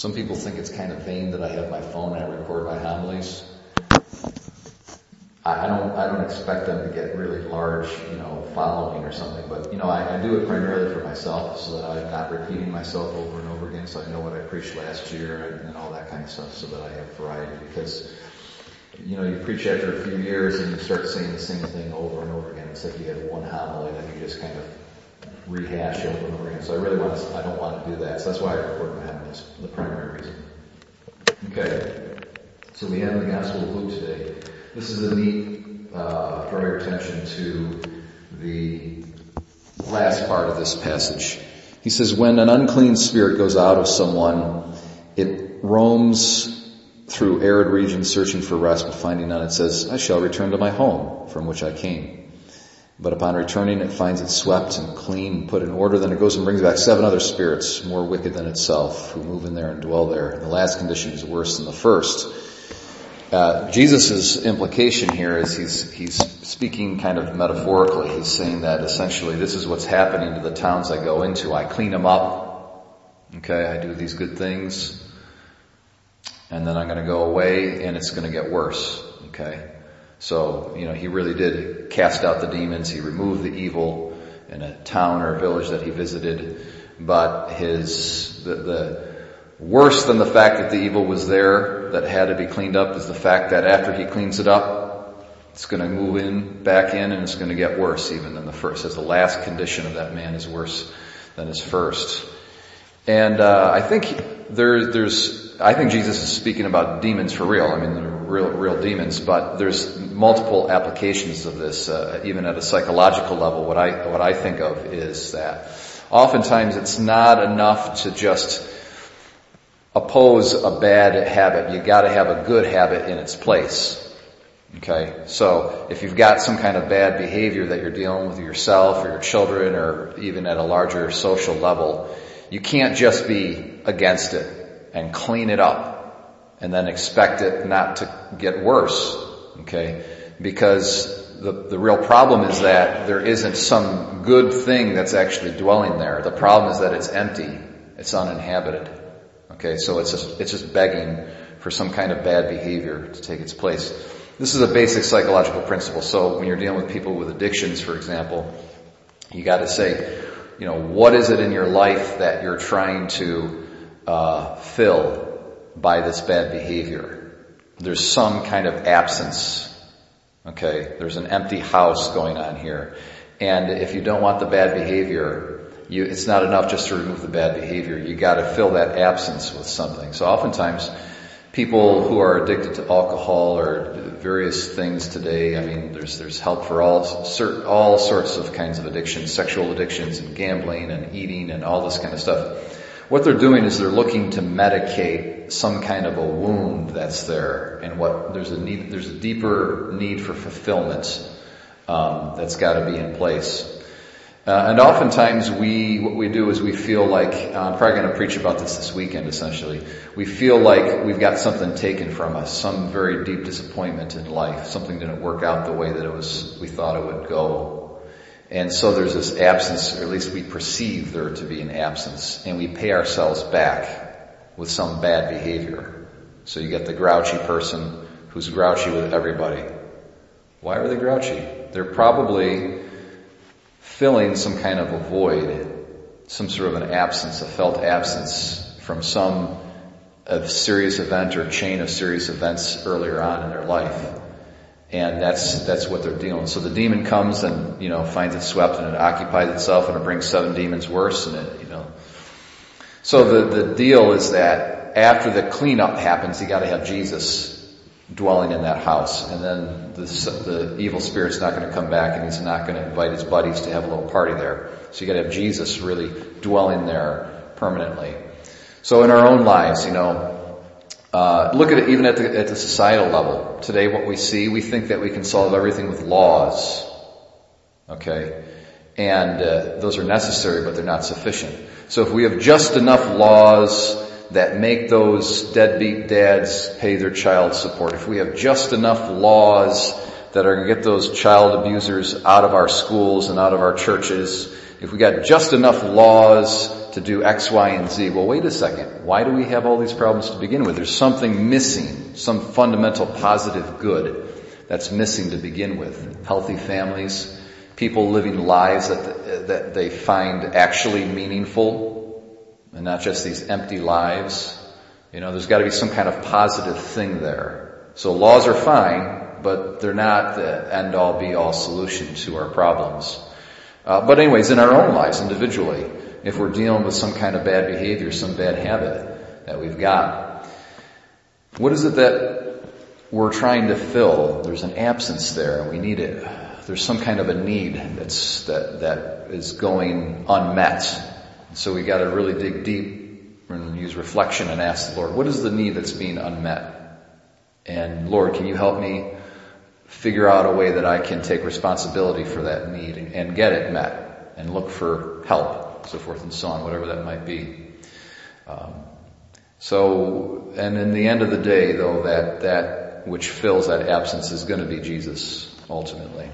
Some people think it's kind of vain that I have my phone and I record my homilies. I don't, I don't expect them to get really large, you know, following or something, but you know, I, I do it primarily for myself so that I'm not repeating myself over and over again so I know what I preached last year and, and all that kind of stuff so that I have variety because you know, you preach after a few years and you start saying the same thing over and over again. It's like you had one homily and you just kind of rehash over and over again. So I really want to, I don't want to do that. So that's why I record my homilies, the primary reason. Okay. So we have the Gospel of Luke today. This is a neat, uh, draw your attention to the last part of this passage. He says, when an unclean spirit goes out of someone, it roams through arid regions searching for rest, but finding none. It says, I shall return to my home from which I came. But upon returning, it finds it swept and clean and put in order. Then it goes and brings back seven other spirits, more wicked than itself, who move in there and dwell there. And the last condition is worse than the first. Uh, Jesus' implication here is he's, he's speaking kind of metaphorically. He's saying that essentially this is what's happening to the towns I go into. I clean them up. Okay, I do these good things. And then I'm gonna go away and it's gonna get worse. Okay? So, you know, he really did cast out the demons. He removed the evil in a town or a village that he visited. But his, the, the Worse than the fact that the evil was there that had to be cleaned up is the fact that after he cleans it up, it's going to move in, back in, and it's going to get worse even than the first. As the last condition of that man is worse than his first. And uh, I think there, there's, I think Jesus is speaking about demons for real. I mean, real, real demons. But there's multiple applications of this, uh, even at a psychological level. What I, what I think of is that oftentimes it's not enough to just oppose a bad habit. You gotta have a good habit in its place. Okay? So, if you've got some kind of bad behavior that you're dealing with yourself or your children or even at a larger social level, you can't just be against it and clean it up and then expect it not to get worse. Okay? Because the, the real problem is that there isn't some good thing that's actually dwelling there. The problem is that it's empty. It's uninhabited. Okay, so it's just, it's just begging for some kind of bad behavior to take its place. This is a basic psychological principle. So when you're dealing with people with addictions, for example, you got to say, you know, what is it in your life that you're trying to uh, fill by this bad behavior? There's some kind of absence. Okay, there's an empty house going on here, and if you don't want the bad behavior, you, it's not enough just to remove the bad behavior. You gotta fill that absence with something. So oftentimes, people who are addicted to alcohol or various things today, I mean, there's, there's help for all, all sorts of kinds of addictions, sexual addictions and gambling and eating and all this kind of stuff. What they're doing is they're looking to medicate some kind of a wound that's there and what, there's a need, there's a deeper need for fulfillment, um, that's gotta be in place. Uh, and oftentimes we, what we do is we feel like, uh, I'm probably going to preach about this this weekend essentially. We feel like we've got something taken from us, some very deep disappointment in life. Something didn't work out the way that it was, we thought it would go. And so there's this absence, or at least we perceive there to be an absence, and we pay ourselves back with some bad behavior. So you get the grouchy person who's grouchy with everybody. Why are they grouchy? They're probably filling some kind of a void, some sort of an absence, a felt absence from some a serious event or chain of serious events earlier on in their life. And that's, that's what they're dealing. So the demon comes and, you know, finds it swept and it occupies itself and it brings seven demons worse and it, you know. So the, the deal is that after the cleanup happens, you gotta have Jesus dwelling in that house. And then the, the evil spirit's not going to come back and he's not going to invite his buddies to have a little party there. So you got to have Jesus really dwelling there permanently. So in our own lives, you know, uh, look at it even at the, at the societal level. Today what we see, we think that we can solve everything with laws. Okay? And uh, those are necessary, but they're not sufficient. So if we have just enough laws that make those deadbeat dads pay their child support, if we have just enough laws that are going to get those child abusers out of our schools and out of our churches, if we got just enough laws to do X, Y, and Z. Well, wait a second. Why do we have all these problems to begin with? There's something missing, some fundamental positive good that's missing to begin with. Healthy families, people living lives that, that they find actually meaningful and not just these empty lives. You know, there's got to be some kind of positive thing there. So laws are fine, but they're not the end all be all solution to our problems. Uh, but anyways, in our own lives individually, if we're dealing with some kind of bad behavior, some bad habit that we've got, what is it that we're trying to fill? There's an absence there and we need it. There's some kind of a need that's, that, that is going unmet. So we gotta really dig deep and use reflection and ask the Lord, what is the need that's being unmet? And Lord, can you help me figure out a way that I can take responsibility for that need and, and get it met and look for help, so forth and so on, whatever that might be. Um, so, and in the end of the day, though, that, that which fills that absence is going to be Jesus, ultimately.